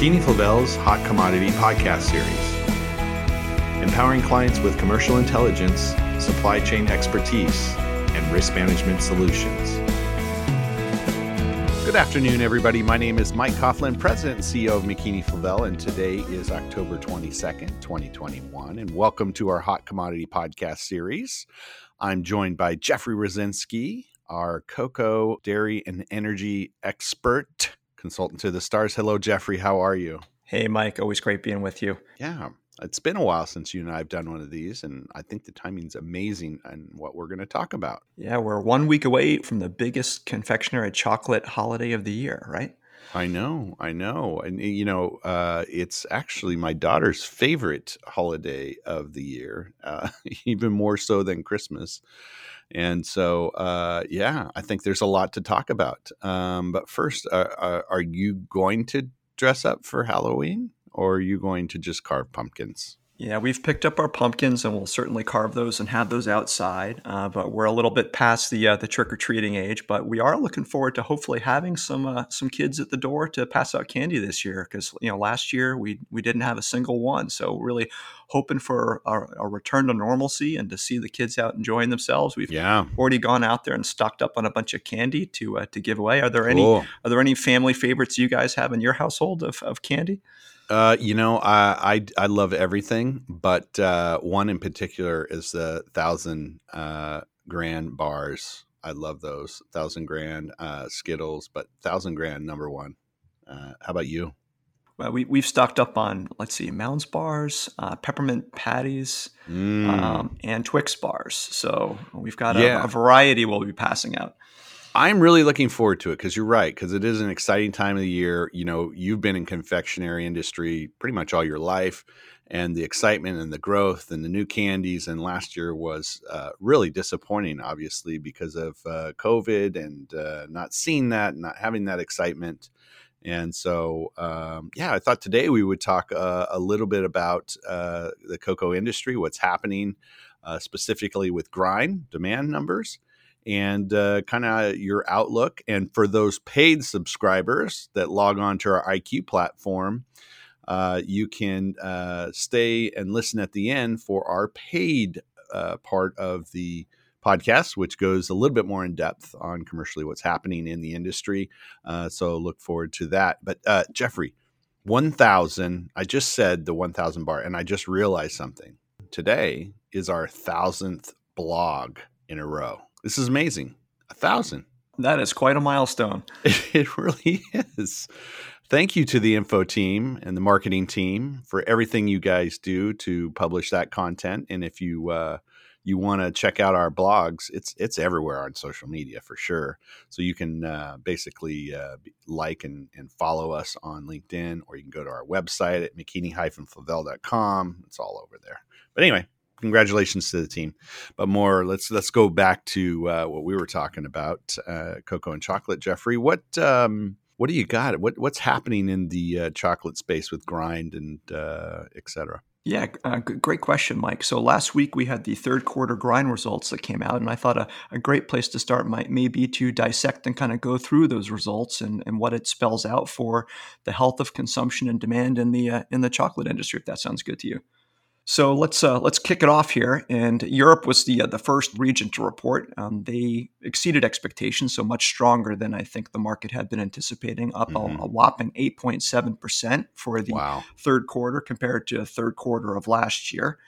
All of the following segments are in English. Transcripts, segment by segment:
McKeany Flavell's Hot Commodity Podcast Series, empowering clients with commercial intelligence, supply chain expertise, and risk management solutions. Good afternoon, everybody. My name is Mike Coughlin, President and CEO of McKeany Flavell, and today is October 22nd, 2021. And welcome to our Hot Commodity Podcast Series. I'm joined by Jeffrey Rosinski, our cocoa, dairy, and energy expert consultant to the stars. Hello, Jeffrey. How are you? Hey, Mike. Always great being with you. Yeah. It's been a while since you and I have done one of these, and I think the timing's amazing and what we're going to talk about. Yeah, we're one week away from the biggest confectionery chocolate holiday of the year, right? I know, I know, and you know, uh, it's actually my daughter's favorite holiday of the year, uh, even more so than Christmas. And so, uh, yeah, I think there's a lot to talk about. Um, but first, uh, uh, are you going to dress up for Halloween or are you going to just carve pumpkins? Yeah, we've picked up our pumpkins, and we'll certainly carve those and have those outside. Uh, but we're a little bit past the uh, the trick or treating age. But we are looking forward to hopefully having some uh, some kids at the door to pass out candy this year. Because you know, last year we we didn't have a single one. So really hoping for a, a, return to normalcy and to see the kids out enjoying themselves. We've yeah. already gone out there and stocked up on a bunch of candy to uh, to give away. Are there cool. any are there any family favorites you guys have in your household of, of candy? Uh, you know, I, I, I love everything, but uh, one in particular is the thousand uh, grand bars. I love those thousand grand uh, Skittles, but thousand grand number one. Uh, how about you? Well, we we've stocked up on let's see, Mounds bars, uh, peppermint patties, mm. um, and Twix bars. So we've got a, yeah. a variety we'll be passing out. I'm really looking forward to it because you're right because it is an exciting time of the year. You know, you've been in confectionery industry pretty much all your life, and the excitement and the growth and the new candies. And last year was uh, really disappointing, obviously because of uh, COVID and uh, not seeing that, not having that excitement. And so, um, yeah, I thought today we would talk uh, a little bit about uh, the cocoa industry, what's happening uh, specifically with grind demand numbers and uh, kind of your outlook. And for those paid subscribers that log on to our IQ platform, uh, you can uh, stay and listen at the end for our paid uh, part of the podcast, which goes a little bit more in depth on commercially what's happening in the industry. Uh, so look forward to that. But uh, Jeffrey, 1000, I just said the 1000 bar, and I just realized something. Today is our thousandth blog in a row. This is amazing. A thousand. That is quite a milestone. It really is. Thank you to the info team and the marketing team for everything you guys do to publish that content. And if you uh, you want to check out our blogs, it's it's everywhere on social media for sure. So you can uh, basically uh, like and, and follow us on LinkedIn, or you can go to our website at mckeany-flavell.com. It's all over there. But anyway, congratulations to the team. But more, let's let's go back to uh, what we were talking about, uh, cocoa and chocolate. Jeffrey, what um, what do you got? What what's happening in the uh, chocolate space with grind and uh, et cetera? Yeah, uh, great question, Mike. So last week we had the third quarter grind results that came out, and I thought a, a great place to start might maybe to dissect and kind of go through those results and, and what it spells out for the health of consumption and demand in the uh, in the chocolate industry. If that sounds good to you. So let's uh, let's kick it off here. And Europe was the uh, the first region to report. Um, they exceeded expectations, so much stronger than I think the market had been anticipating, up mm-hmm. a, a, whopping eight point seven percent for the wow. third quarter compared to the third quarter of last year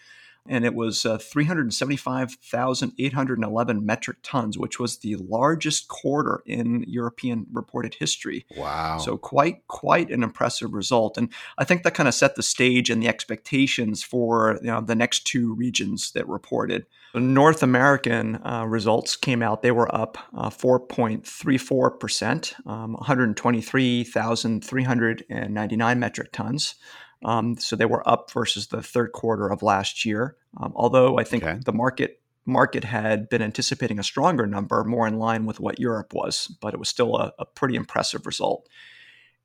and it was uh, 375,811 metric tons, which was the largest quarter in European reported history. Wow! So quite quite an impressive result, and I think that kind of set the stage and the expectations for you know, the next two regions that reported. The North American uh, results came out; they were up 4.34 uh, percent, um, 123,399 metric tons. Um, so they were up versus the third quarter of last year. Um, although I think okay. the market market had been anticipating a stronger number, more in line with what Europe was, but it was still a, a pretty impressive result.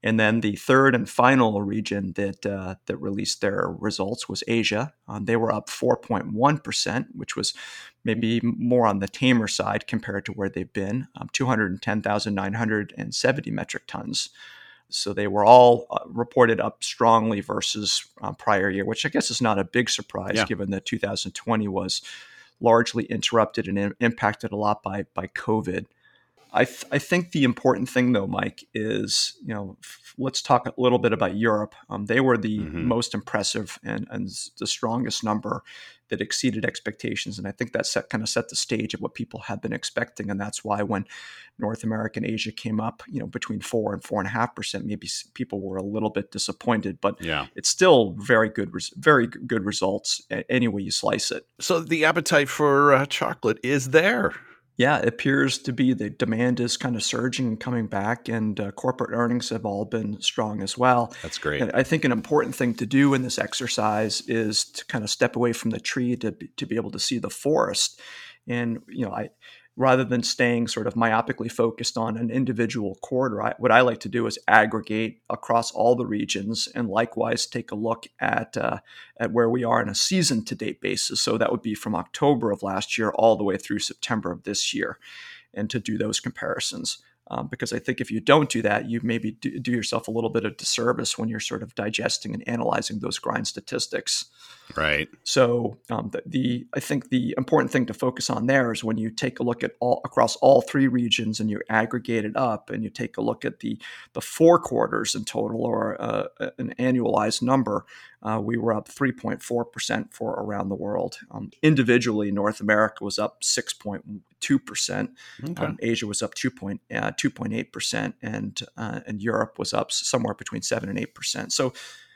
And then the third and final region that uh, that released their results was Asia. Um, they were up 4.1 percent, which was maybe more on the tamer side compared to where they've been, um, 210,970 metric tons. So they were all uh, reported up strongly versus uh, prior year, which I guess is not a big surprise yeah. given that 2020 was largely interrupted and impacted a lot by by COVID. I, th- I think the important thing though, Mike, is you know f- let's talk a little bit about Europe. Um, they were the mm-hmm. most impressive and, and the strongest number that exceeded expectations, and I think that set kind of set the stage of what people had been expecting, and that's why when North America and Asia came up, you know, between four and four and a half percent, maybe people were a little bit disappointed, but yeah, it's still very good, very good results any way you slice it. So the appetite for uh, chocolate is there yeah, it appears to be the demand is kind of surging and coming back, and uh, corporate earnings have all been strong as well. That's great. And I think an important thing to do in this exercise is to kind of step away from the tree to be, to be able to see the forest. And you know, I rather than staying sort of myopically focused on an individual quarter, I, what I like to do is aggregate across all the regions and likewise take a look at uh, at where we are on a season to date basis. So that would be from October of last year all the way through September of this year, and to do those comparisons um, because I think if you don't do that, you maybe do, do, yourself a little bit of disservice when you're sort of digesting and analyzing those grind statistics. Right. So um, the, the, I think the important thing to focus on there is when you take a look at all across all three regions and you aggregate it up and you take a look at the the four quarters in total or uh, an annualized number. Uh, we were up 3.4% for around the world. Um, individually, North America was up 6.2%. Okay. Um, Asia was up 2.8%, uh, and, uh, and Europe was up somewhere between 7 and 8%. So,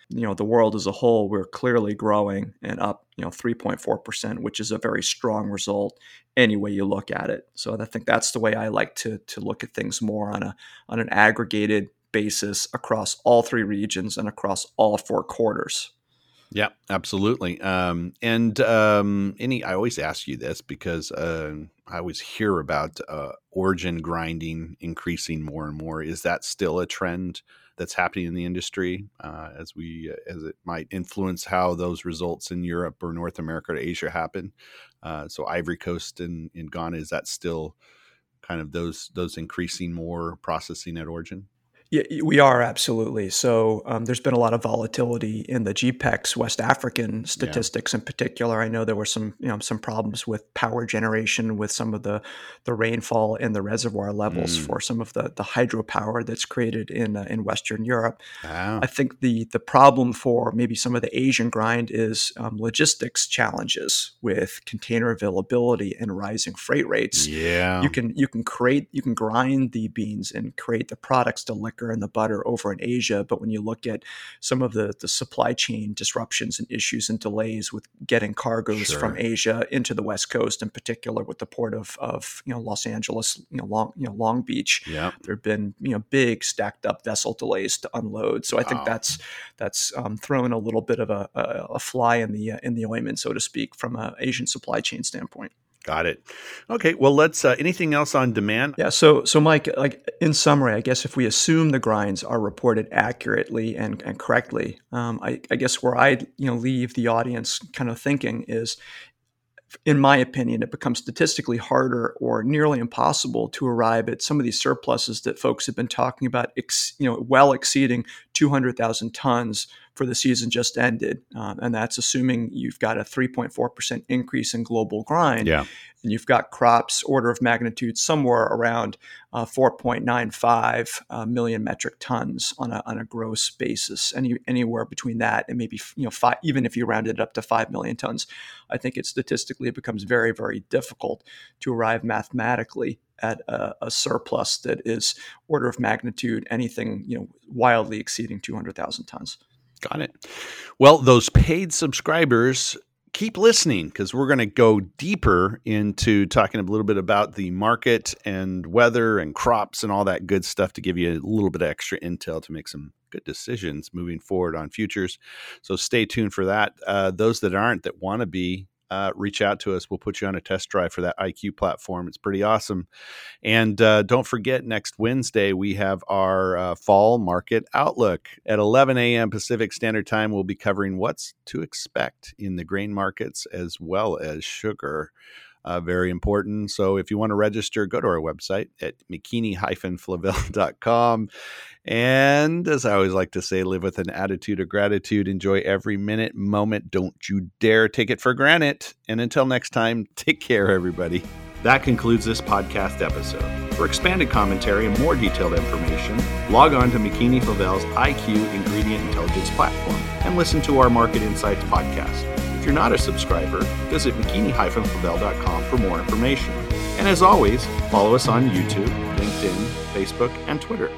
you know, the world as a whole, we're clearly growing and up, you know, 3.4%, which is a very strong result any way you look at it. So I think that's the way I like to, to look at things more on a on an aggregated basis across all three regions and across all four quarters. Yeah, absolutely. Um, and um, any, I always ask you this because uh, I always hear about uh, origin grinding increasing more and more. Is that still a trend that's happening in the industry uh, as we as it might influence how those results in Europe or North America or Asia happen? Uh, so Ivory Coast and in Ghana is that still kind of those those increasing more processing at origin? Yeah, we are absolutely. So um, there's been a lot of volatility in the GEPEX West African statistics yeah. in particular. I know there were some you know some problems with power generation with some of the the rainfall and the reservoir levels mm. for some of the the hydropower that's created in uh, in Western Europe. Wow. I think the the problem for maybe some of the Asian grind is um, logistics challenges with container availability and rising freight rates. Yeah, you can you can create you can grind the beans and create the products to liquor and the butter over in Asia. But when you look at some of the, the supply chain disruptions and issues and delays with getting cargoes sure. from Asia into the West Coast, in particular with the port of, of you know Los Angeles, you know Long you know Long Beach, yep. there have been you know big stacked up vessel delays to unload. So I think that's that's um, thrown a little bit of a, a, a fly in the uh, in the ointment, so to speak, from an Asian supply chain standpoint. Got it. Okay. Well, let's. Uh, anything else on demand? Yeah. So, so Mike, like in summary, I guess if we assume the grinds are reported accurately and, and correctly, um, I, I guess where I you know leave the audience kind of thinking is, in my opinion, it becomes statistically harder or nearly impossible to arrive at some of these surpluses that folks have been talking about, ex, you know, well exceeding 200,000 tons for the season just ended. Um, and that's assuming you've got a 3.4% increase in global grind. Yeah. And you've got crops order of magnitude somewhere around uh, 4.95 uh, million metric tons on a, on a gross basis. Any, anywhere between that and maybe, you know, five, even if you rounded it up to 5 million tons, I think it statistically it becomes very, very difficult to arrive mathematically at a, a, surplus that is order of magnitude anything you know wildly exceeding 200,000 tons. Got it. Well, those paid subscribers keep listening because we're going to go deeper into talking a little bit about the market and weather and crops and all that good stuff to give you a little bit of extra intel to make some good decisions moving forward on futures. So stay tuned for that. Uh, those that aren't that want to be uh, reach out to us. We'll put you on a test drive for that IQ platform. It's pretty awesome. And uh, don't forget, next Wednesday, we have our uh, fall market outlook at 11 a.m. Pacific Standard Time. We'll be covering what's to expect in the grain markets as well as sugar. Uh, very important. So if you want to register, go to our website at mckeany-flavell.com. And as I always like to say, live with an attitude of gratitude. Enjoy every minute, moment. Don't you dare take it for granted. And until next time, take care, everybody. That concludes this podcast episode. For expanded commentary and more detailed information, log on to McKeany Flavell's IQ Ingredient Intelligence platform and listen to our Market Insights podcast. If you're not a subscriber, visit mckeany-flavell.com for more information. And as always, follow us on YouTube, LinkedIn, Facebook, and Twitter.